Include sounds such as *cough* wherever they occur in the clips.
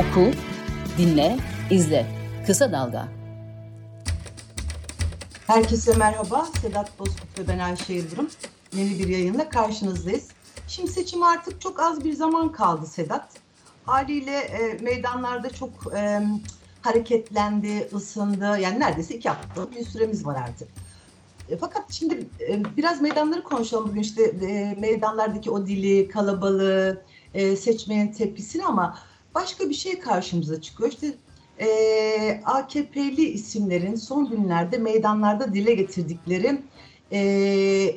Oku, dinle, izle. Kısa Dalga. Herkese merhaba. Sedat Bozkurt ve ben Ayşe Yıldırım. Yeni bir yayınla karşınızdayız. Şimdi seçim artık çok az bir zaman kaldı Sedat. Haliyle e, meydanlarda çok e, hareketlendi, ısındı. Yani neredeyse iki hafta bir süremiz var artık. E, fakat şimdi e, biraz meydanları konuşalım bugün işte e, meydanlardaki o dili, kalabalığı, e, tepkisini ama başka bir şey karşımıza çıkıyor. İşte e, AKP'li isimlerin son günlerde meydanlarda dile getirdikleri e,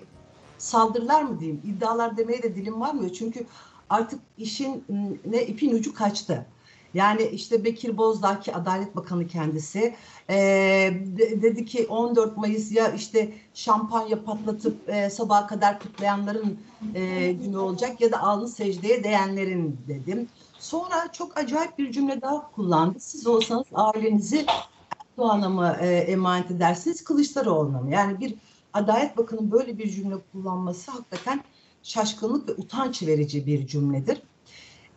saldırılar mı diyeyim, iddialar demeye de dilim varmıyor. Çünkü artık işin ne ipin ucu kaçtı. Yani işte Bekir Bozdağ ki Adalet Bakanı kendisi e, dedi ki 14 Mayıs ya işte şampanya patlatıp e, sabaha kadar kutlayanların e, günü olacak ya da alnı secdeye değenlerin dedim. Sonra çok acayip bir cümle daha kullandı. Siz olsanız ailenizi Erdoğan'a mı e, emanet edersiniz Kılıçdaroğlu'na mı? Yani bir Adalet Bakanı'nın böyle bir cümle kullanması hakikaten şaşkınlık ve utanç verici bir cümledir.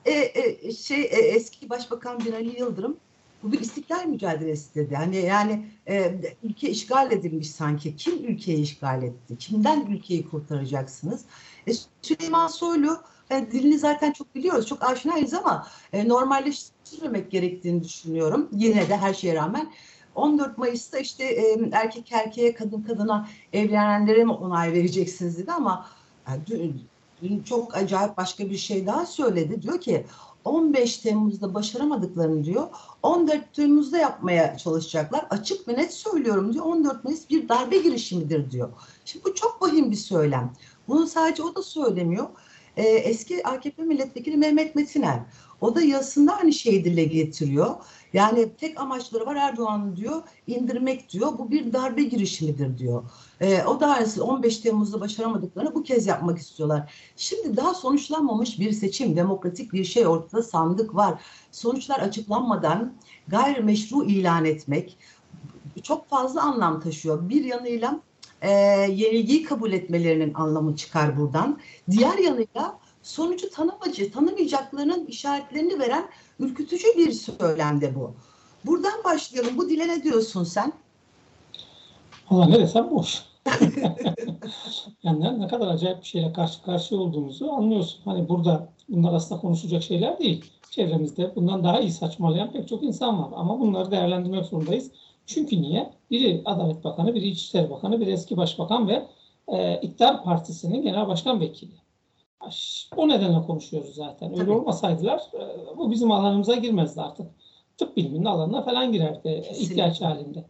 E, e, şey e, eski Başbakan Binali Yıldırım bu bir istiklal mücadelesi dedi. Yani yani e, ülke işgal edilmiş sanki. Kim ülkeyi işgal etti? Kimden ülkeyi kurtaracaksınız? E, Süleyman Soylu e, dilini zaten çok biliyoruz, çok aşinayız ama e, normalleştirmemek gerektiğini düşünüyorum. Yine de her şeye rağmen 14 Mayıs'ta işte e, erkek erkeğe, kadın kadına evlenenlere mi onay vereceksiniz dedi ama yani dün çok acayip başka bir şey daha söyledi. Diyor ki 15 Temmuz'da başaramadıklarını diyor 14 Temmuz'da yapmaya çalışacaklar. Açık ve net söylüyorum diyor 14 Mayıs bir darbe girişimidir diyor. Şimdi bu çok vahim bir söylem. Bunu sadece o da söylemiyor e, eski AKP milletvekili Mehmet Metiner. O da yazısında aynı şeyi dile getiriyor. Yani tek amaçları var Erdoğan diyor indirmek diyor. Bu bir darbe girişimidir diyor. E, o da aynısı 15 Temmuz'da başaramadıklarını bu kez yapmak istiyorlar. Şimdi daha sonuçlanmamış bir seçim, demokratik bir şey ortada sandık var. Sonuçlar açıklanmadan gayrimeşru ilan etmek çok fazla anlam taşıyor. Bir yanıyla e, yenilgiyi kabul etmelerinin anlamı çıkar buradan. Diğer yanıyla sonucu tanımacı, tanımayacaklarının işaretlerini veren ürkütücü bir söylemde bu. Buradan başlayalım. Bu dile ne diyorsun sen? Valla ne desem boş. *laughs* yani ne kadar acayip bir şeyle karşı karşıya olduğumuzu anlıyorsun. Hani burada bunlar aslında konuşacak şeyler değil. Çevremizde bundan daha iyi saçmalayan pek çok insan var. Ama bunları değerlendirmek zorundayız. Çünkü niye? Biri Adalet Bakanı, biri İçişleri Bakanı, biri eski başbakan ve e, İktidar Partisi'nin genel başkan vekili. O nedenle konuşuyoruz zaten. Öyle Tabii. olmasaydılar e, bu bizim alanımıza girmezdi artık. Tıp biliminin alanına falan girerdi Kesinlikle. ihtiyaç halinde.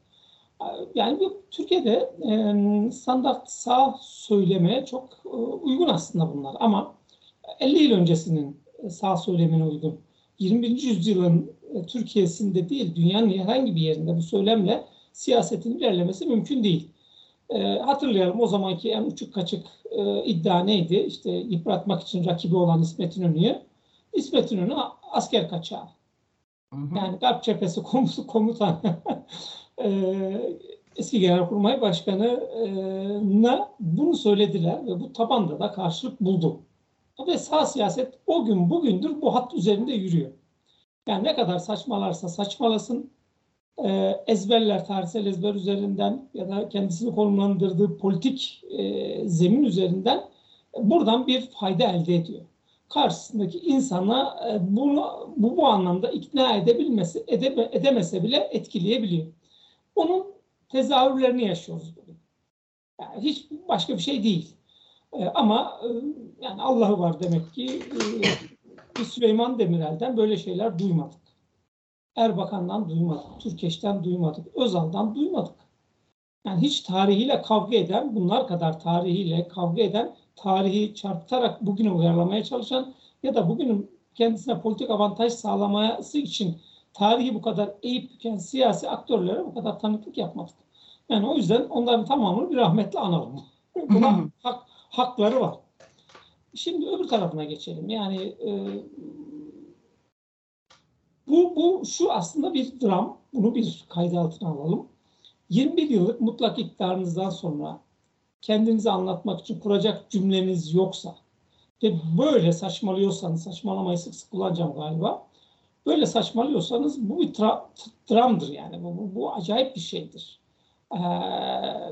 Yani bu Türkiye'de e, standart sağ söylemeye çok e, uygun aslında bunlar. Ama 50 yıl öncesinin sağ söylemine uygun. 21. yüzyılın e, Türkiye'sinde değil, dünyanın herhangi bir yerinde bu söylemle siyasetin ilerlemesi mümkün değil. E, hatırlayalım o zamanki en uçuk kaçık e, iddia neydi? İşte yıpratmak için rakibi olan İsmet İnönü'yü. İsmet İnönü asker kaçağı. Hı hı. Yani Garp Cephesi *laughs* komutu komutan *laughs* e, eski Genelkurmay Başkanı'na bunu söylediler ve bu tabanda da karşılık buldu. Ve sağ siyaset o gün bugündür bu hat üzerinde yürüyor. Yani ne kadar saçmalarsa saçmalasın e, ezberler, tarihsel ezber üzerinden ya da kendisini konumlandırdığı politik e, zemin üzerinden buradan bir fayda elde ediyor. Karşısındaki insana e, bunu bu, bu anlamda ikna edebilmesi, edeme, edemese bile etkileyebiliyor. Onun tezahürlerini yaşıyoruz bugün. Yani hiç başka bir şey değil. E, ama e, yani Allah'ı var demek ki e, Süleyman Demirel'den böyle şeyler duymadık. Erbakan'dan duymadık, Türkeş'ten duymadık, Özal'dan duymadık. Yani hiç tarihiyle kavga eden, bunlar kadar tarihiyle kavga eden, tarihi çarpıtarak bugüne uyarlamaya çalışan ya da bugünün kendisine politik avantaj sağlaması için tarihi bu kadar eğip büken siyasi aktörlere bu kadar tanıklık yapmadık. Yani o yüzden onların tamamını bir rahmetle analım. Buna hak, hakları var. Şimdi öbür tarafına geçelim. Yani e, bu, bu şu aslında bir dram. Bunu bir kayda altına alalım. 21 yıllık mutlak iktidarınızdan sonra kendinizi anlatmak için kuracak cümleniz yoksa ve böyle saçmalıyorsanız, saçmalamayı sık sık kullanacağım galiba. Böyle saçmalıyorsanız bu bir tra- dramdır yani. Bu, bu, bu acayip bir şeydir. Ee,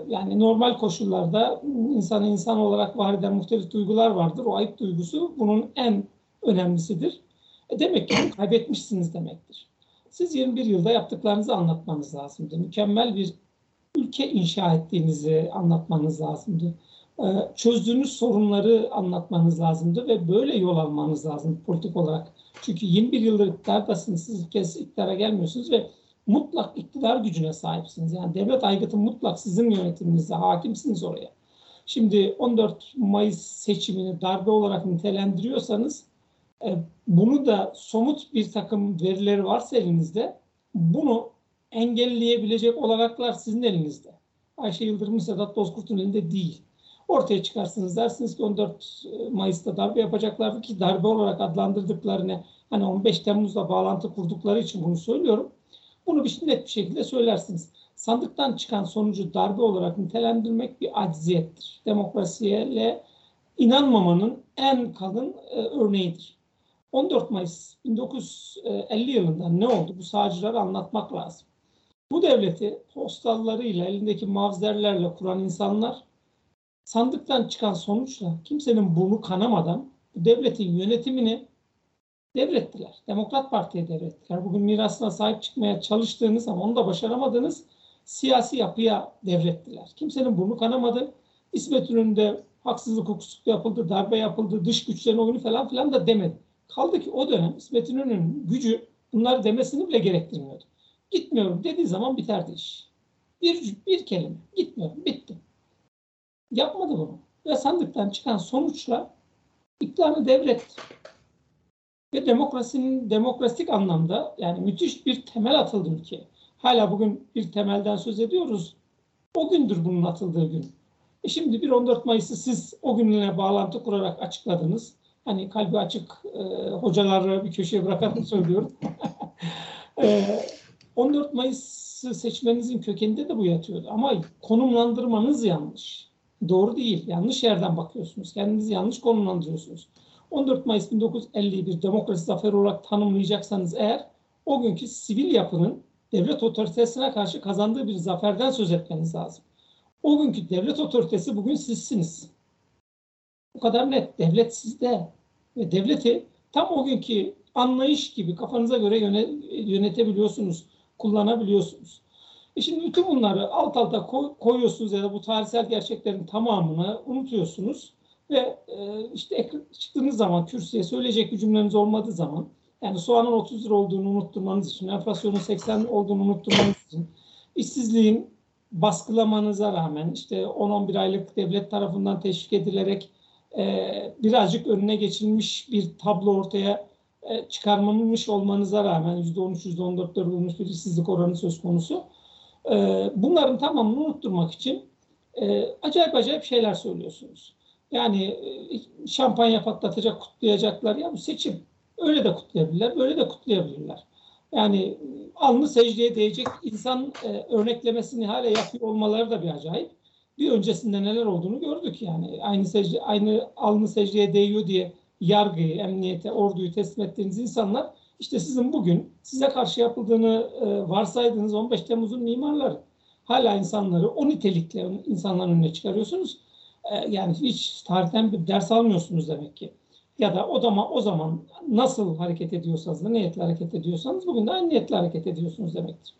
yani normal koşullarda insan insan olarak var eden muhtelif duygular vardır. O ayıp duygusu bunun en önemlisidir. E demek ki kaybetmişsiniz demektir. Siz 21 yılda yaptıklarınızı anlatmanız lazımdı. Mükemmel bir ülke inşa ettiğinizi anlatmanız lazımdı. Ee, çözdüğünüz sorunları anlatmanız lazımdı ve böyle yol almanız lazım politik olarak. Çünkü 21 yıldır iktidardasınız, siz ilk kez iktidara gelmiyorsunuz ve mutlak iktidar gücüne sahipsiniz. Yani devlet aygıtı mutlak sizin yönetiminizde hakimsiniz oraya. Şimdi 14 Mayıs seçimini darbe olarak nitelendiriyorsanız e, bunu da somut bir takım verileri varsa elinizde bunu engelleyebilecek olanaklar sizin elinizde. Ayşe Yıldırım, Sedat Bozkurt'un elinde değil. Ortaya çıkarsınız dersiniz ki 14 Mayıs'ta darbe yapacaklardı ki darbe olarak adlandırdıklarını hani 15 Temmuz'la bağlantı kurdukları için bunu söylüyorum. Bunu bir net bir şekilde söylersiniz. Sandıktan çıkan sonucu darbe olarak nitelendirmek bir acziyettir. Demokrasiye inanmamanın en kalın e, örneğidir. 14 Mayıs 1950 yılında ne oldu? Bu sağcıları anlatmak lazım. Bu devleti postallarıyla, elindeki mavzerlerle kuran insanlar sandıktan çıkan sonuçla kimsenin burnu kanamadan bu devletin yönetimini devrettiler. Demokrat Parti'ye devrettiler. Bugün mirasına sahip çıkmaya çalıştığınız ama onu da başaramadığınız siyasi yapıya devrettiler. Kimsenin burnu kanamadı. İsmet İnönü'nde haksızlık hukuksuzluk yapıldı, darbe yapıldı, dış güçlerin oyunu falan filan da demedi. Kaldı ki o dönem İsmet İnönü'nün gücü bunları demesini bile gerektirmiyordu. Gitmiyorum dediği zaman biterdi iş. Bir, bir kelime. Gitmiyorum. Bitti. Yapmadı bunu. Ve sandıktan çıkan sonuçla iktidarı devretti. Ve demokrasinin demokratik anlamda yani müthiş bir temel atıldı ülkeye. Hala bugün bir temelden söz ediyoruz. O gündür bunun atıldığı gün. E şimdi bir 14 Mayıs'ı siz o gününe bağlantı kurarak açıkladınız. Hani kalbi açık e, hocaları bir köşeye bırakarak *laughs* söylüyorum. *laughs* e, 14 Mayıs'ı seçmenizin kökeninde de bu yatıyordu. Ama konumlandırmanız yanlış. Doğru değil. Yanlış yerden bakıyorsunuz. Kendinizi yanlış konumlandırıyorsunuz. 14 Mayıs 1950'yi bir demokrasi zaferi olarak tanımlayacaksanız eğer o günkü sivil yapının devlet otoritesine karşı kazandığı bir zaferden söz etmeniz lazım. O günkü devlet otoritesi bugün sizsiniz. Bu kadar net. Devlet sizde. Ve devleti tam o günkü anlayış gibi kafanıza göre yönetebiliyorsunuz, kullanabiliyorsunuz. E şimdi bütün bunları alt alta koyuyorsunuz ya da bu tarihsel gerçeklerin tamamını unutuyorsunuz ve e, işte çıktığınız zaman kürsüye söyleyecek bir cümleniz olmadığı zaman yani soğanın 30 lira olduğunu unutturmanız için, enflasyonun 80 olduğunu unutturmanız için, işsizliğin baskılamanıza rağmen işte 10-11 aylık devlet tarafından teşvik edilerek e, birazcık önüne geçilmiş bir tablo ortaya e, çıkarmamış olmanıza rağmen %13-14'leri bulmuş bir işsizlik oranı söz konusu. E, bunların tamamını unutturmak için e, acayip acayip şeyler söylüyorsunuz. Yani e, şampanya patlatacak, kutlayacaklar. Ya bu seçim. Öyle de kutlayabilirler, böyle de kutlayabilirler. Yani alnı secdeye değecek insan e, örneklemesini hala yapıyor olmaları da bir acayip. Bir öncesinde neler olduğunu gördük yani. Aynı secde, aynı alnı secdeye değiyor diye yargıyı, emniyete, orduyu teslim ettiğiniz insanlar işte sizin bugün size karşı yapıldığını e, varsaydığınız 15 Temmuz'un mimarları. Hala insanları o nitelikle insanların önüne çıkarıyorsunuz. E, yani hiç tarihten bir ders almıyorsunuz demek ki. Ya da o zaman o zaman nasıl hareket ediyorsanız, niyetle hareket ediyorsanız bugün de aynı niyetle hareket ediyorsunuz demektir.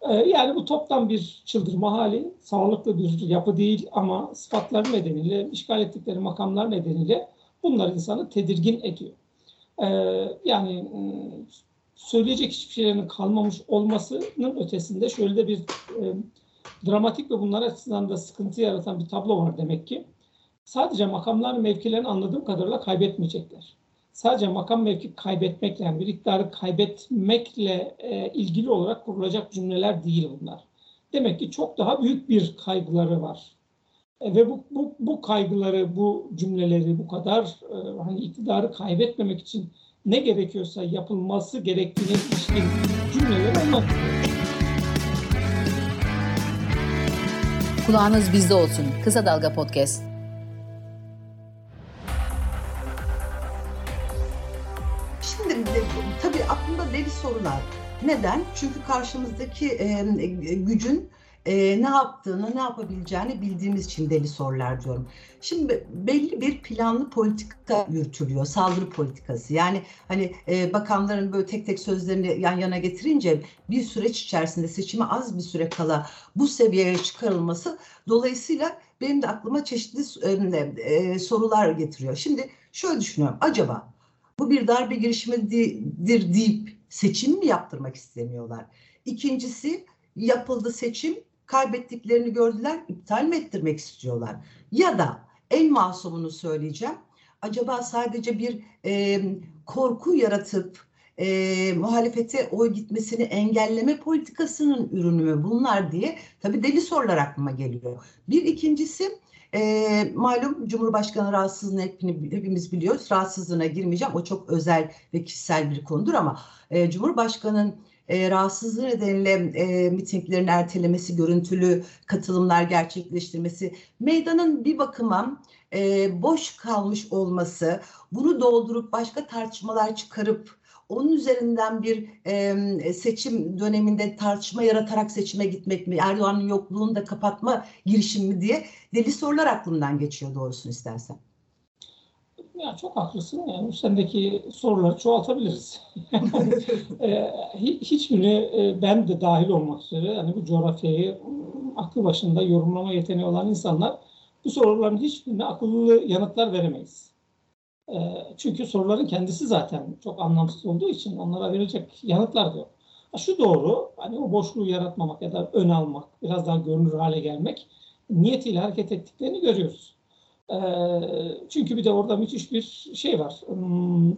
E, yani bu toptan bir çıldırma hali, sağlıklı bir yapı değil ama sıfatları nedeniyle, işgal ettikleri makamlar nedeniyle bunlar insanı tedirgin ediyor. Yani ıı, söyleyecek hiçbir şeylerin kalmamış olmasının ötesinde şöyle bir dramatik ve bunlar açısından da sıkıntı yaratan bir tablo var demek ki. Sadece makamların mevkilerini anladığım kadarıyla kaybetmeyecekler. Sadece makam mevki kaybetmekle, yani bir iktidarı kaybetmekle e, ilgili olarak kurulacak cümleler değil bunlar. Demek ki çok daha büyük bir kaygıları var. E, ve bu, bu, bu kaygıları, bu cümleleri bu kadar e, hani iktidarı kaybetmemek için ne gerekiyorsa yapılması gerektiğine ilişkin cümleleri anlatıyor. Kulağınız bizde olsun. Kısa Dalga Podcast. Deli sorular. Neden? Çünkü karşımızdaki e, gücün e, ne yaptığını, ne yapabileceğini bildiğimiz için deli sorular diyorum. Şimdi belli bir planlı politika yürütülüyor, saldırı politikası. Yani hani e, bakanların böyle tek tek sözlerini yan yana getirince bir süreç içerisinde seçime az bir süre kala bu seviyeye çıkarılması dolayısıyla benim de aklıma çeşitli e, e, sorular getiriyor. Şimdi şöyle düşünüyorum. Acaba bu bir darbe girişimidir deyip seçim mi yaptırmak istemiyorlar? İkincisi yapıldı seçim, kaybettiklerini gördüler, iptal mi ettirmek istiyorlar? Ya da en masumunu söyleyeceğim. Acaba sadece bir e, korku yaratıp e, muhalefete oy gitmesini engelleme politikasının ürünü mü bunlar diye tabii deli sorular aklıma geliyor. Bir ikincisi e, malum Cumhurbaşkanı rahatsızlığını hepimiz biliyoruz. Rahatsızlığına girmeyeceğim. O çok özel ve kişisel bir konudur ama e, Cumhurbaşkanı'nın e, rahatsızlığı nedeniyle e, mitinglerin ertelemesi, görüntülü katılımlar gerçekleştirmesi, meydanın bir bakıma e, boş kalmış olması, bunu doldurup başka tartışmalar çıkarıp onun üzerinden bir e, seçim döneminde tartışma yaratarak seçime gitmek mi, Erdoğan'ın yokluğunu da kapatma girişim mi diye deli sorular aklımdan geçiyor doğrusunu istersen. Ya çok haklısın. Yani sendeki soruları çoğaltabiliriz. *laughs* e, hiçbirini e, ben de dahil olmak üzere yani bu coğrafyayı aklı başında yorumlama yeteneği olan insanlar bu soruların hiçbirine akıllı yanıtlar veremeyiz. E, çünkü soruların kendisi zaten çok anlamsız olduğu için onlara verecek yanıtlar da yok. Şu doğru, hani o boşluğu yaratmamak ya da ön almak, biraz daha görünür hale gelmek niyetiyle hareket ettiklerini görüyoruz. Çünkü bir de orada müthiş bir şey var.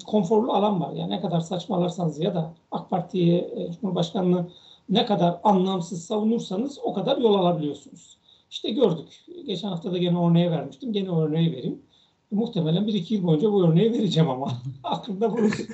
Konforlu alan var. Yani ne kadar saçmalarsanız ya da AK Parti'yi, Cumhurbaşkanı'nı ne kadar anlamsız savunursanız o kadar yol alabiliyorsunuz. İşte gördük. Geçen hafta da gene örneği vermiştim. Gene örneği vereyim. Muhtemelen bir iki yıl boyunca bu örneği vereceğim ama *laughs* aklında bulunsun.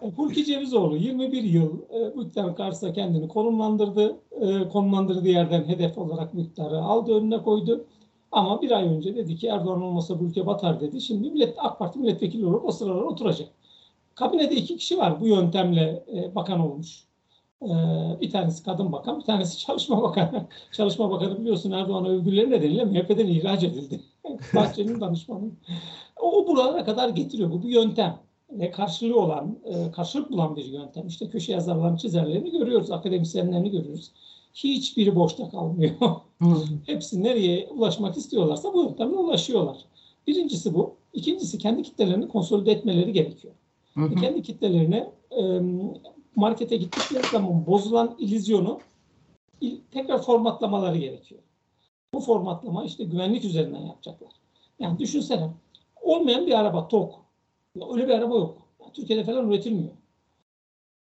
*laughs* Hulki Cevizoğlu 21 yıl e, iktidarın karşısında kendini konumlandırdı. E, konumlandırdığı yerden hedef olarak bu iktidarı aldı önüne koydu. Ama bir ay önce dedi ki Erdoğan olmasa bu ülke batar dedi. Şimdi millet, AK Parti milletvekili olarak o sıralar oturacak. Kabinede iki kişi var bu yöntemle e, bakan olmuş. E, bir tanesi kadın bakan, bir tanesi çalışma bakanı. *laughs* çalışma bakanı biliyorsun Erdoğan övgüleri nedeniyle MHP'den ihraç edildi. Bahçeli'nin danışmanı. O buralara kadar getiriyor. Bu bir yöntem. Ve karşılığı olan, e, karşılık bulan bir yöntem. İşte köşe yazarlarını, çizerlerini görüyoruz, akademisyenlerini görüyoruz hiçbiri boşta kalmıyor. Hepsi nereye ulaşmak istiyorlarsa bu yöntemle ulaşıyorlar. Birincisi bu. İkincisi kendi kitlelerini konsolide etmeleri gerekiyor. Hı hı. Kendi kitlelerini e, markete gittikleri zaman bozulan ilizyonu tekrar formatlamaları gerekiyor. Bu formatlama işte güvenlik üzerinden yapacaklar. Yani düşünsene olmayan bir araba TOK. Öyle bir araba yok. Yani Türkiye'de falan üretilmiyor.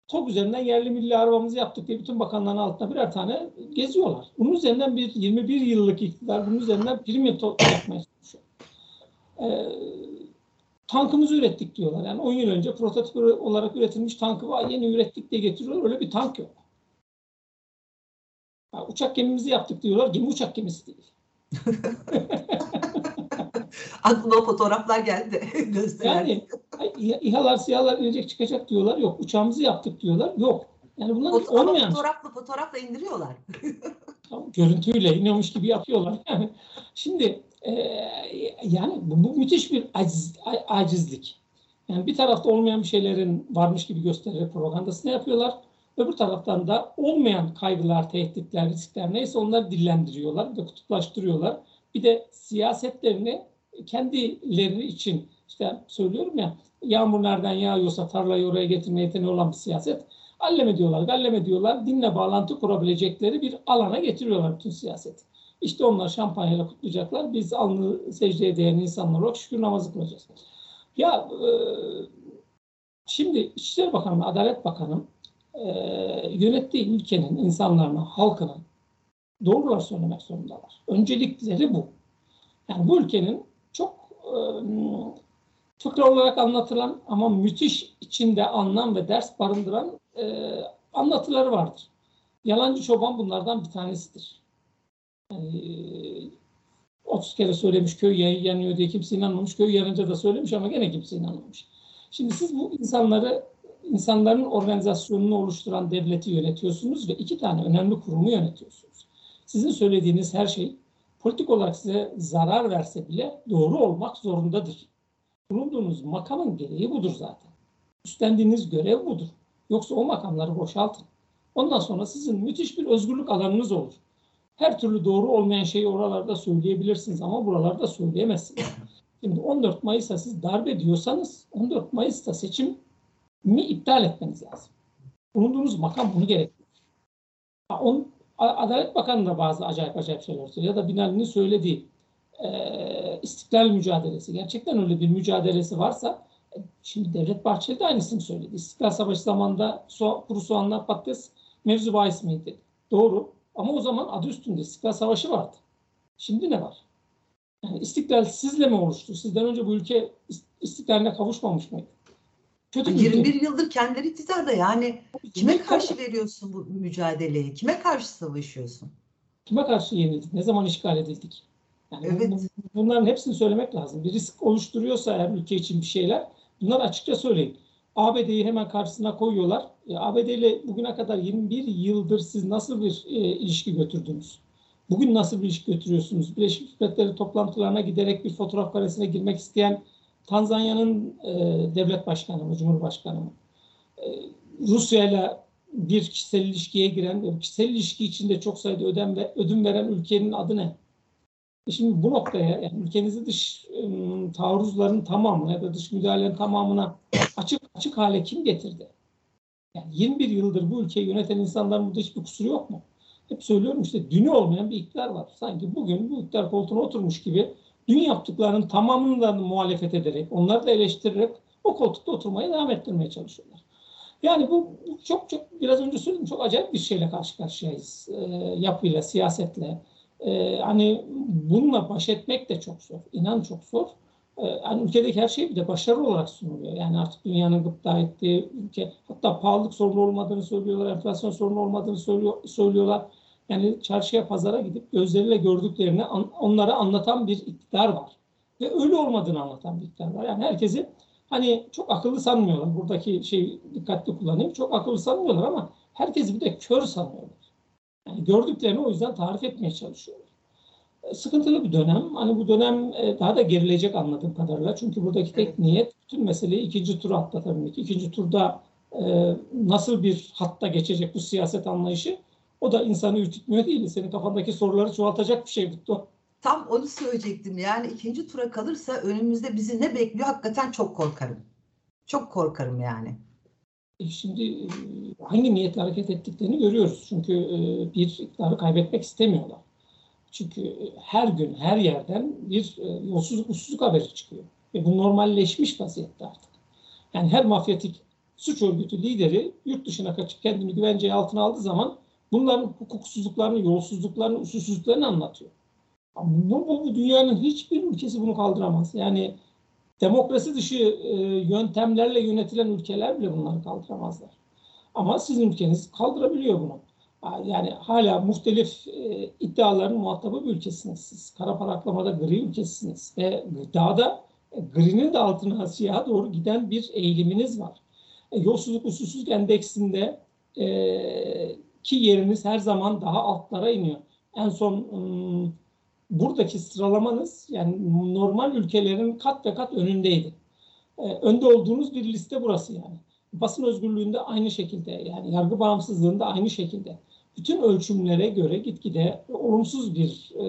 TOG üzerinden yerli milli arabamızı yaptık diye bütün bakanların altında birer tane geziyorlar. Bunun üzerinden bir 21 yıllık iktidar bunun üzerinden prim yapmaya çalışıyor. Ee, tankımızı ürettik diyorlar. Yani 10 yıl önce prototip olarak üretilmiş tankı var. Yeni ürettik diye getiriyorlar. Öyle bir tank yok. Yani uçak gemimizi yaptık diyorlar. Gemi uçak gemisi değil. *laughs* Aklıma o fotoğraflar geldi. *laughs* yani İHA'lar, SİHA'lar inecek çıkacak diyorlar. Yok. Uçağımızı yaptık diyorlar. Yok. Yani bunlar Foto olmayan. Fotoğrafla fotoğrafla indiriyorlar. *laughs* görüntüyle iniyormuş gibi yapıyorlar. Yani şimdi e, yani bu, bu müthiş bir aciz, acizlik. Yani bir tarafta olmayan bir şeylerin varmış gibi göstererek propagandasını yapıyorlar. Öbür taraftan da olmayan kaygılar, tehditler, riskler neyse onları dillendiriyorlar. De kutuplaştırıyorlar. Bir de siyasetlerini kendileri için işte söylüyorum ya yağmur nereden yağıyorsa tarlayı oraya getirme yeteneği olan bir siyaset. Allem ediyorlar, gallem ediyorlar. Dinle bağlantı kurabilecekleri bir alana getiriyorlar bütün siyaset. İşte onlar şampanyayla kutlayacaklar. Biz alnı secdeye değen insanlar olarak şükür namazı kılacağız. Ya e, şimdi İçişleri Bakanı, Adalet Bakanı e, yönettiği ülkenin insanlarına, halkına doğrular söylemek zorundalar. Öncelikleri bu. Yani bu ülkenin çok e, fıkra olarak anlatılan ama müthiş içinde anlam ve ders barındıran e, anlatıları vardır. Yalancı çoban bunlardan bir tanesidir. Yani, 30 kere söylemiş köy yanıyor diye kimse inanmamış. Köy yanınca da söylemiş ama gene kimse inanmamış. Şimdi siz bu insanları, insanların organizasyonunu oluşturan devleti yönetiyorsunuz ve iki tane önemli kurumu yönetiyorsunuz. Sizin söylediğiniz her şey politik olarak size zarar verse bile doğru olmak zorundadır. Bulunduğunuz makamın gereği budur zaten. Üstlendiğiniz görev budur. Yoksa o makamları boşaltın. Ondan sonra sizin müthiş bir özgürlük alanınız olur. Her türlü doğru olmayan şeyi oralarda söyleyebilirsiniz ama buralarda söyleyemezsiniz. Şimdi 14 Mayıs'a siz darbe diyorsanız 14 Mayıs'ta seçim mi iptal etmeniz lazım. Bulunduğunuz makam bunu gerektiriyor. On, Adalet Bakanı da bazı acayip acayip şeyler söylüyor. Ya da Binali'nin söylediği e, istiklal mücadelesi. Gerçekten öyle bir mücadelesi varsa e, şimdi Devlet Bahçeli de aynısını söyledi. İstiklal Savaşı zamanında so, kuru soğanlar patates mevzu bahis miydi? Doğru. Ama o zaman adı üstünde İstiklal Savaşı vardı. Şimdi ne var? Yani istiklal sizle mi oluştu? Sizden önce bu ülke istiklaline kavuşmamış mıydı? Kötü 21 ülke. yıldır kendileri iktidarda yani kime karşı veriyorsun bu mücadeleyi? Kime karşı savaşıyorsun? Kime karşı yenildik? Ne zaman işgal edildik? Yani evet. bunların hepsini söylemek lazım. Bir risk oluşturuyorsa eğer ülke için bir şeyler bunlar açıkça söyleyin. ABD'yi hemen karşısına koyuyorlar. E, ABD ile bugüne kadar 21 yıldır siz nasıl bir e, ilişki götürdünüz? Bugün nasıl bir ilişki götürüyorsunuz? Birleşmiş Milletler toplantılarına giderek bir fotoğraf karesine girmek isteyen Tanzanya'nın e, devlet başkanı mı, cumhurbaşkanı mı? E, Rusya ile bir kişisel ilişkiye giren, kişisel ilişki içinde çok sayıda ödem ve ödün veren ülkenin adı ne? E şimdi bu noktaya yani ülkenizi dış e, taarruzların tamamına ya da dış müdahalelerin tamamına açık açık hale kim getirdi? Yani 21 yıldır bu ülkeyi yöneten insanların burada hiçbir kusuru yok mu? Hep söylüyorum işte dünü olmayan bir iktidar var. Sanki bugün bu iktidar koltuğuna oturmuş gibi dün yaptıklarının tamamından muhalefet ederek, onları da eleştirerek o koltukta oturmaya devam ettirmeye çalışıyorlar. Yani bu çok çok biraz önce söyledim çok acayip bir şeyle karşı karşıyayız. E, yapıyla, siyasetle. E, hani bununla baş etmek de çok zor. İnan çok zor. E, hani ülkedeki her şey bir de başarı olarak sunuluyor. Yani artık dünyanın gıpta ettiği ülke hatta pahalılık sorunu olmadığını söylüyorlar, enflasyon sorunu olmadığını söylüyor, söylüyorlar. Yani çarşıya, pazara gidip gözleriyle gördüklerini an, onlara anlatan bir iktidar var. Ve öyle olmadığını anlatan bir iktidar var. Yani herkesi hani çok akıllı sanmıyorlar. Buradaki şey dikkatli kullanayım. Çok akıllı sanmıyorlar ama herkesi bir de kör sanıyorlar. Yani gördüklerini o yüzden tarif etmeye çalışıyorlar. E, sıkıntılı bir dönem. Hani bu dönem e, daha da gerilecek anladığım kadarıyla. Çünkü buradaki tek niyet bütün meseleyi ikinci tura atlatabilmek. İkinci turda e, nasıl bir hatta geçecek bu siyaset anlayışı o da insanı ürkütmüyor değil. Senin kafandaki soruları çoğaltacak bir şey bu. Tam onu söyleyecektim. Yani ikinci tura kalırsa önümüzde bizi ne bekliyor hakikaten çok korkarım. Çok korkarım yani. E, şimdi e, hangi niyetle hareket ettiklerini görüyoruz. Çünkü e, bir iktidarı kaybetmek istemiyorlar. Çünkü her gün her yerden bir yolsuzluk usulsüzlük haberi çıkıyor. Ve bu normalleşmiş vaziyette artık. Yani her mafyatik suç örgütü lideri yurt dışına kaçıp kendini güvenceye altına aldığı zaman bunların hukuksuzluklarını, yolsuzluklarını, usulsüzlüklerini anlatıyor. Bu, bu, bu dünyanın hiçbir ülkesi bunu kaldıramaz. Yani demokrasi dışı e, yöntemlerle yönetilen ülkeler bile bunları kaldıramazlar. Ama sizin ülkeniz kaldırabiliyor bunu. Yani hala muhtelif e, iddiaların muhatabı bir ülkesiniz siz. Kara para aklamada gri ülkesiniz. Ve daha da e, gri'nin de altına siyaha doğru giden bir eğiliminiz var. E, yolsuzluk usulsüzlük endeksinde e, ki yeriniz her zaman daha altlara iniyor. En son ım, buradaki sıralamanız yani normal ülkelerin kat ve kat önündeydi. Ee, önde olduğunuz bir liste burası yani. Basın özgürlüğünde aynı şekilde yani yargı bağımsızlığında aynı şekilde. Bütün ölçümlere göre gitgide olumsuz bir e,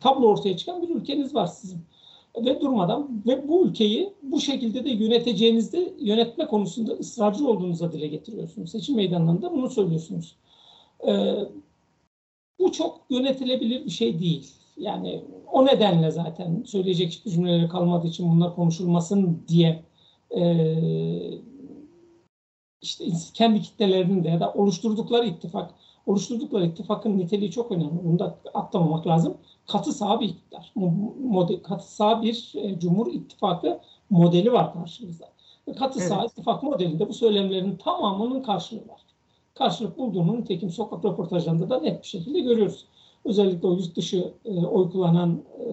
tablo ortaya çıkan bir ülkeniz var sizin. Ve durmadan ve bu ülkeyi bu şekilde de yöneteceğinizde yönetme konusunda ısrarcı olduğunuza dile getiriyorsunuz. Seçim meydanlarında bunu söylüyorsunuz. Ee, bu çok yönetilebilir bir şey değil. Yani o nedenle zaten söyleyecek hiçbir cümleleri kalmadığı için bunlar konuşulmasın diye e, işte kendi kitlelerinde ya da oluşturdukları ittifak, oluşturdukları ittifakın niteliği çok önemli. Bunu da atlamamak lazım. Katı sağ bir iktidar. Model, katı sağ bir e, Cumhur İttifakı modeli var karşımızda. Ve katı evet. sağ ittifak modelinde bu söylemlerin tamamının karşılığı var karşılık bulduğunu nitekim sokak röportajlarında da net bir şekilde görüyoruz. Özellikle o yurt dışı e, oy kullanan e,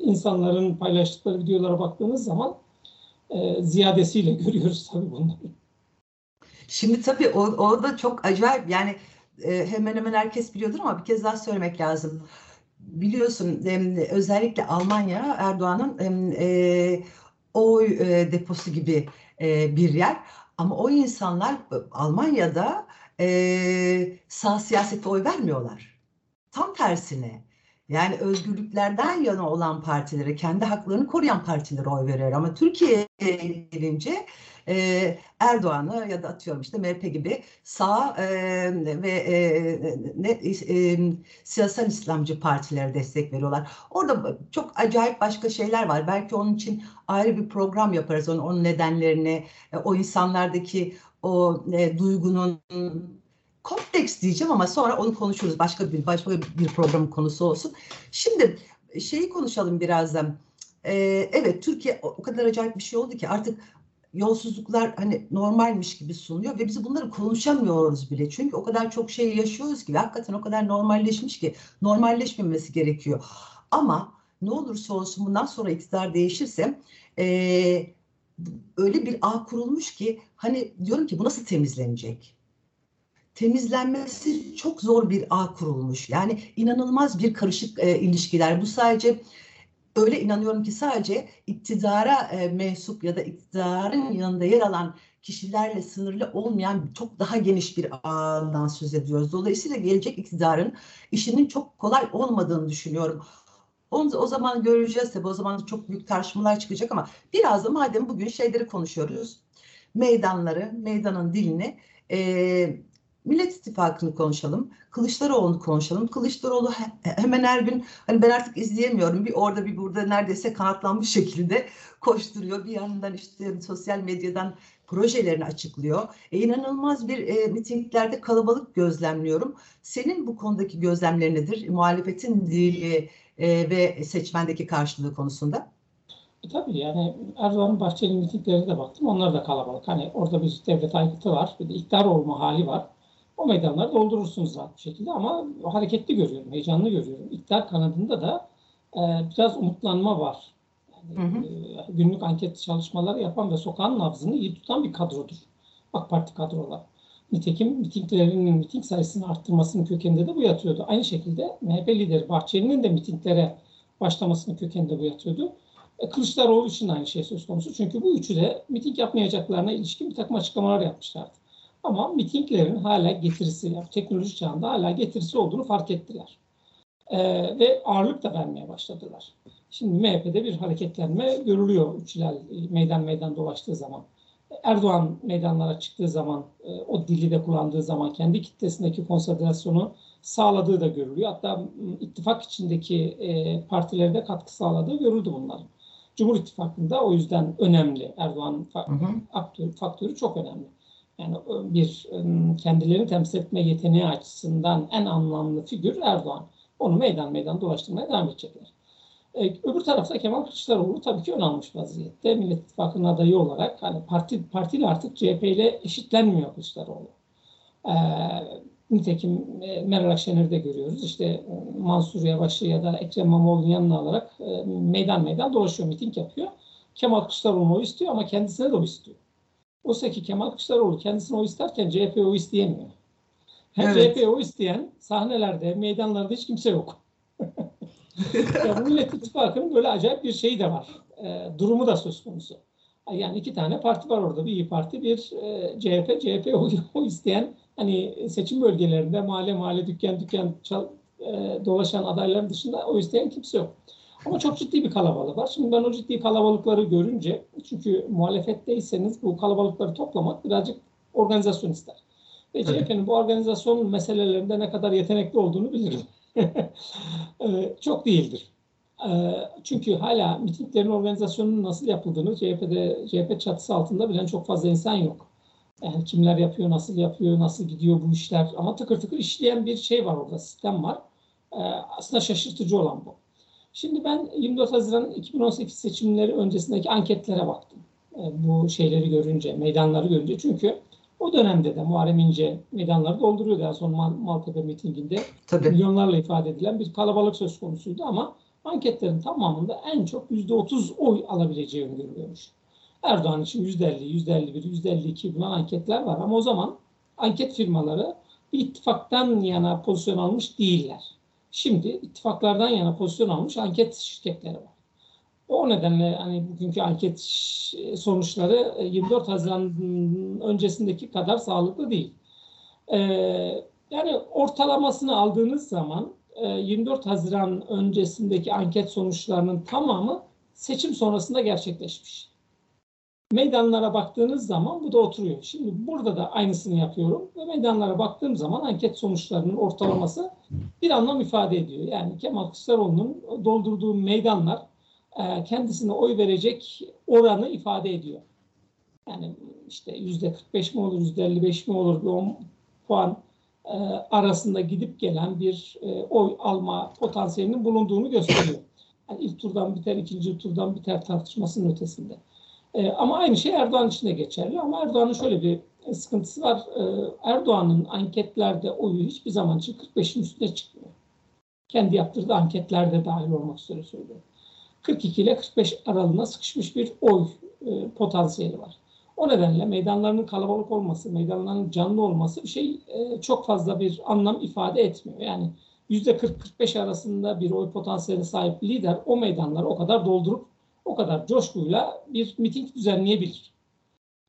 insanların paylaştıkları videolara baktığınız zaman e, ziyadesiyle *laughs* görüyoruz tabii bunları. Şimdi tabii o, o da çok acayip yani e, hemen hemen herkes biliyordur ama bir kez daha söylemek lazım. Biliyorsun özellikle Almanya Erdoğan'ın e, oy e, deposu gibi e, bir yer. Ama o insanlar Almanya'da sağ siyasete oy vermiyorlar. Tam tersine. Yani özgürlüklerden yana olan partilere, kendi haklarını koruyan partilere oy veriyor. Ama Türkiye'ye gelince e, Erdoğan'ı ya da atıyorum işte MHP gibi sağ e, ve e, ne, e, siyasal İslamcı partilere destek veriyorlar. Orada çok acayip başka şeyler var. Belki onun için ayrı bir program yaparız. Onun, onun nedenlerini, e, o insanlardaki o e, duygunun kompleks diyeceğim ama sonra onu konuşuruz. Başka bir başka bir programın konusu olsun. Şimdi şeyi konuşalım birazdan. Ee, evet Türkiye o kadar acayip bir şey oldu ki artık yolsuzluklar hani normalmiş gibi sunuyor ve biz bunları konuşamıyoruz bile. Çünkü o kadar çok şey yaşıyoruz ki hakikaten o kadar normalleşmiş ki normalleşmemesi gerekiyor. Ama ne olursa olsun bundan sonra iktidar değişirse e, öyle bir ağ kurulmuş ki hani diyorum ki bu nasıl temizlenecek? Temizlenmesi çok zor bir ağ kurulmuş. Yani inanılmaz bir karışık e, ilişkiler. Bu sadece öyle inanıyorum ki sadece iktidara e, mensup ya da iktidarın yanında yer alan kişilerle sınırlı olmayan çok daha geniş bir ağından söz ediyoruz. Dolayısıyla gelecek iktidarın işinin çok kolay olmadığını düşünüyorum. Onu o zaman göreceğiz tabii. O zaman çok büyük tartışmalar çıkacak ama biraz da madem bugün şeyleri konuşuyoruz. Meydanları, meydanın dilini e, Millet İttifakı'nı konuşalım. Kılıçdaroğlu'nu konuşalım. Kılıçdaroğlu hemen her gün hani ben artık izleyemiyorum. Bir orada bir burada neredeyse kanatlanmış *laughs* şekilde koşturuyor. Bir yandan işte sosyal medyadan projelerini açıklıyor. E, inanılmaz bir e, mitinglerde kalabalık gözlemliyorum. Senin bu konudaki gözlemlerin nedir? Muhalefetin dili e, ve seçmendeki karşılığı konusunda. E, tabii yani Erdoğan'ın Bahçeli mitinglerine de baktım. Onlar da kalabalık. Hani orada bir devlet aygıtı var. Bir de iktidar olma hali var. O meydanları doldurursunuz rahat bir şekilde ama hareketli görüyorum, heyecanlı görüyorum. İktidar kanadında da e, biraz umutlanma var. Yani, hı hı. E, günlük anket çalışmaları yapan ve sokağın nabzını iyi tutan bir kadrodur. AK Parti kadrolar. Nitekim mitinglerinin miting sayısını arttırmasının kökeninde de bu yatıyordu. Aynı şekilde MHP lideri Bahçeli'nin de mitinglere başlamasının kökeninde bu yatıyordu. E, Kılıçdaroğlu için aynı şey söz konusu. Çünkü bu üçü de miting yapmayacaklarına ilişkin bir takım açıklamalar yapmışlardı. Ama mitinglerin hala getirisi, yani teknoloji çağında hala getirisi olduğunu fark ettiler. Ee, ve ağırlık da vermeye başladılar. Şimdi MHP'de bir hareketlenme görülüyor Üçlel meydan meydan dolaştığı zaman. Erdoğan meydanlara çıktığı zaman, e, o dili de kullandığı zaman kendi kitlesindeki konsantrasyonu sağladığı da görülüyor. Hatta ittifak içindeki e, partilere de katkı sağladığı görüldü bunların. Cumhur İttifakı'nda o yüzden önemli. Erdoğan faktörü, faktörü çok önemli. Yani bir kendilerini temsil etme yeteneği açısından en anlamlı figür Erdoğan. Onu meydan meydan dolaştırmaya devam edecekler. Ee, öbür tarafta Kemal Kılıçdaroğlu tabii ki ön almış vaziyette. Millet İttifakı'nın adayı olarak hani parti partiyle artık CHP ile eşitlenmiyor Kılıçdaroğlu. Ee, nitekim e, Meral Akşener'i de görüyoruz. İşte e, Mansur Yavaş'ı ya da Ekrem İmamoğlu'nun yanına alarak e, meydan meydan dolaşıyor, miting yapıyor. Kemal Kılıçdaroğlu istiyor ama kendisine de o istiyor. Oysa ki Kemal Kılıçdaroğlu kendisine o isterken CHP o isteyemiyor. Hem evet. CHP o isteyen sahnelerde, meydanlarda hiç kimse yok. *laughs* ya Millet İttifakı'nın böyle acayip bir şeyi de var. E, durumu da söz konusu. Yani iki tane parti var orada. Bir İyi Parti, bir e, CHP. CHP o, *laughs* o isteyen hani seçim bölgelerinde mahalle mahalle dükkan dükkan çal, e, dolaşan adayların dışında o isteyen kimse yok. Ama çok ciddi bir kalabalık var. Şimdi ben o ciddi kalabalıkları görünce, çünkü muhalefetteyseniz bu kalabalıkları toplamak birazcık organizasyon ister. Ve CHP'nin bu organizasyon meselelerinde ne kadar yetenekli olduğunu bilirim. *laughs* Ee, çok değildir. Ee, çünkü hala mitinglerin organizasyonunun nasıl yapıldığını CHP'de, CHP çatısı altında bilen çok fazla insan yok. Yani kimler yapıyor, nasıl yapıyor, nasıl gidiyor bu işler. Ama tıkır tıkır işleyen bir şey var orada, sistem var. Ee, aslında şaşırtıcı olan bu. Şimdi ben 24 Haziran 2018 seçimleri öncesindeki anketlere baktım. E, bu şeyleri görünce, meydanları görünce. Çünkü o dönemde de Muharrem İnce meydanları dolduruyordu. En son Mal Maltepe mitinginde Tabii. milyonlarla ifade edilen bir kalabalık söz konusuydu ama anketlerin tamamında en çok %30 oy alabileceği öngörülüyormuş. Erdoğan için %50, %51, %52 bulan anketler var. Ama o zaman anket firmaları bir ittifaktan yana pozisyon almış değiller. Şimdi ittifaklardan yana pozisyon almış anket şirketleri var. O nedenle hani bugünkü anket sonuçları 24 e, Haziran öncesindeki kadar sağlıklı değil. Ee, yani ortalamasını aldığınız zaman 24 e, Haziran öncesindeki anket sonuçlarının tamamı seçim sonrasında gerçekleşmiş. Meydanlara baktığınız zaman bu da oturuyor. Şimdi burada da aynısını yapıyorum ve meydanlara baktığım zaman anket sonuçlarının ortalaması bir anlam ifade ediyor. Yani Kemal Kılıçdaroğlu'nun doldurduğu meydanlar e, kendisine oy verecek oranı ifade ediyor. Yani işte yüzde 45 mi olur, yüzde 55 mi olur bir 10 puan e, arasında gidip gelen bir e, oy alma potansiyelinin bulunduğunu gösteriyor. Yani ilk turdan biter, ikinci turdan biter tartışmasının ötesinde. Ama aynı şey Erdoğan için de geçerli. Ama Erdoğan'ın şöyle bir sıkıntısı var. Erdoğan'ın anketlerde oyu hiçbir zaman için 45'in üstüne çıkmıyor. Kendi yaptırdığı anketlerde dahil olmak üzere söylüyorum. 42 ile 45 aralığına sıkışmış bir oy e, potansiyeli var. O nedenle meydanlarının kalabalık olması, meydanların canlı olması bir şey e, çok fazla bir anlam ifade etmiyor. Yani %40-45 arasında bir oy potansiyeline sahip lider o meydanları o kadar doldurup o kadar coşkuyla bir miting düzenleyebilir.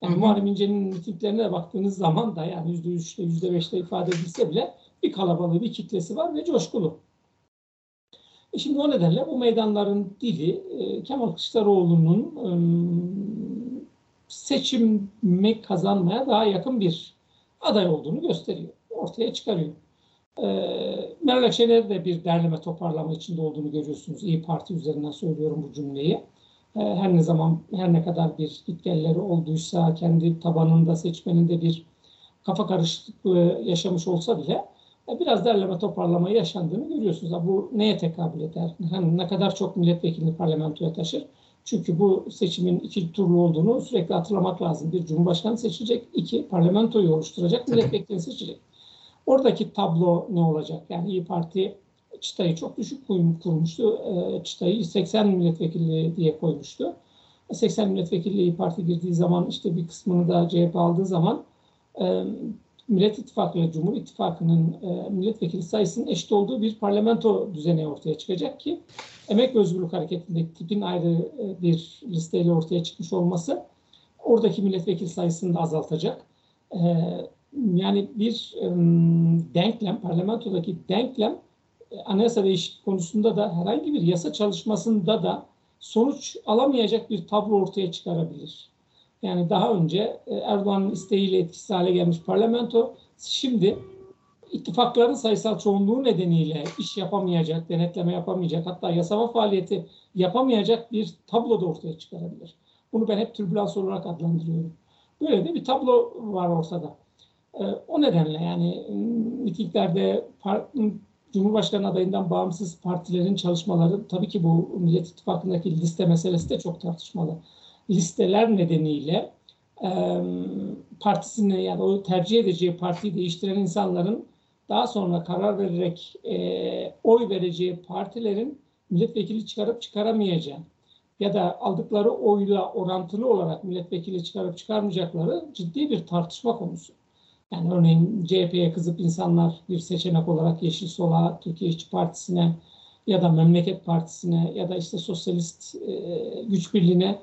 Yani Muharrem İnce'nin mitinglerine baktığınız zaman da yani %3'te %5'te ifade edilse bile bir kalabalığı, bir kitlesi var ve coşkulu. E şimdi o nedenle bu meydanların dili e, Kemal Kılıçdaroğlu'nun e, seçimi kazanmaya daha yakın bir aday olduğunu gösteriyor. Ortaya çıkarıyor. E, Meral Akşener de bir derleme toparlama içinde olduğunu görüyorsunuz. İyi Parti üzerinden söylüyorum bu cümleyi. E, her ne zaman, her ne kadar bir gitgelleri olduysa, kendi tabanında, seçmeninde bir kafa karışıklığı yaşamış olsa bile e, biraz derleme toparlama yaşandığını görüyorsunuz. Bu neye tekabül eder? Hani ne kadar çok milletvekilini parlamentoya taşır? Çünkü bu seçimin iki turlu olduğunu sürekli hatırlamak lazım. Bir cumhurbaşkanı seçecek, iki parlamentoyu oluşturacak, milletvekili seçecek. Oradaki tablo ne olacak? Yani İyi Parti çıtayı çok düşük kurmuştu. E, çıtayı 80 milletvekili diye koymuştu. 80 milletvekili İyi Parti girdiği zaman işte bir kısmını da CHP aldığı zaman e, Millet İttifakı ile Cumhur İttifakı'nın e, milletvekili sayısının eşit olduğu bir parlamento düzeni ortaya çıkacak ki Emek Özgürlük Hareketi'ndeki tipin ayrı e, bir listeyle ortaya çıkmış olması oradaki milletvekili sayısını da azaltacak. E, yani bir e, denklem, parlamentodaki denklem e, anayasa değişikliği konusunda da herhangi bir yasa çalışmasında da sonuç alamayacak bir tablo ortaya çıkarabilir. Yani daha önce e, Erdoğan'ın isteğiyle etkisiz hale gelmiş parlamento şimdi ittifakların sayısal çoğunluğu nedeniyle iş yapamayacak, denetleme yapamayacak, hatta yasama faaliyeti yapamayacak bir tablo da ortaya çıkarabilir. Bunu ben hep türbülans olarak adlandırıyorum. Böyle de bir tablo var ortada. E, o nedenle yani mitinglerde Cumhurbaşkanı adayından bağımsız partilerin çalışmaları tabii ki bu Millet İttifakı'ndaki liste meselesi de çok tartışmalı listeler nedeniyle e, partisini yani o tercih edeceği partiyi değiştiren insanların daha sonra karar vererek e, oy vereceği partilerin milletvekili çıkarıp çıkaramayacağı ya da aldıkları oyla orantılı olarak milletvekili çıkarıp çıkarmayacakları ciddi bir tartışma konusu. Yani örneğin CHP'ye kızıp insanlar bir seçenek olarak Yeşil Sol'a, Türkiye İşçi Partisi'ne ya da Memleket Partisi'ne ya da işte Sosyalist e, Güç Birliği'ne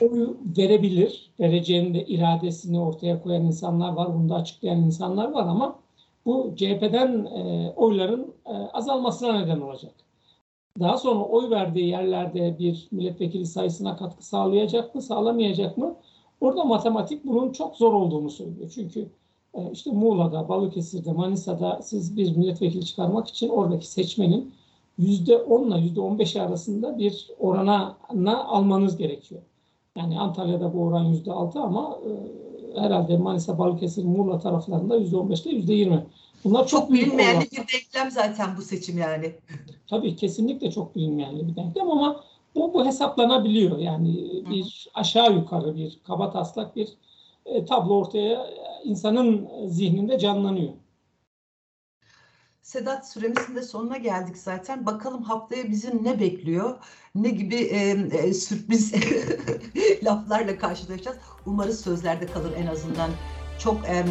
oyu verebilir. Vereceğinin de iradesini ortaya koyan insanlar var. Bunu da açıklayan insanlar var ama bu CHP'den e, oyların e, azalmasına neden olacak. Daha sonra oy verdiği yerlerde bir milletvekili sayısına katkı sağlayacak mı, sağlamayacak mı? Orada matematik bunun çok zor olduğunu söylüyor. Çünkü işte Muğla'da, Balıkesir'de, Manisa'da siz bir milletvekili çıkarmak için oradaki seçmenin %10 ile %15 arasında bir orana almanız gerekiyor. Yani Antalya'da bu oran yüzde altı ama e, herhalde Manisa, Balıkesir, Muğla taraflarında yüzde on beşte yüzde yirmi. Bunlar çok, çok bilinmeyen bir denklem zaten bu seçim yani. *laughs* Tabii kesinlikle çok bilinmeyen bir denklem ama bu, bu hesaplanabiliyor. Yani bir aşağı yukarı bir kaba taslak bir e, tablo ortaya insanın zihninde canlanıyor. Sedat süremizin de sonuna geldik zaten. Bakalım haftaya bizi ne bekliyor? Ne gibi e, e, sürpriz *laughs* laflarla karşılaşacağız? Umarız sözlerde kalır en azından. Çok e,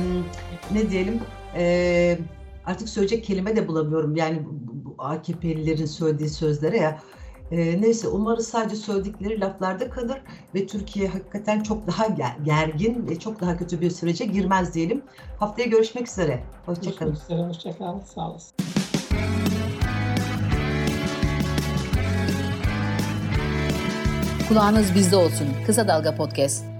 ne diyelim e, artık söyleyecek kelime de bulamıyorum. Yani bu AKP'lilerin söylediği sözlere ya. E, neyse umarız sadece söyledikleri laflarda kalır ve Türkiye hakikaten çok daha gergin ve çok daha kötü bir sürece girmez diyelim. Haftaya görüşmek üzere. Hoşçakalın. Görüşmek üzere. Hoşçakalın. Sağ olasın. Kulağınız bizde olsun. Kısa Dalga Podcast.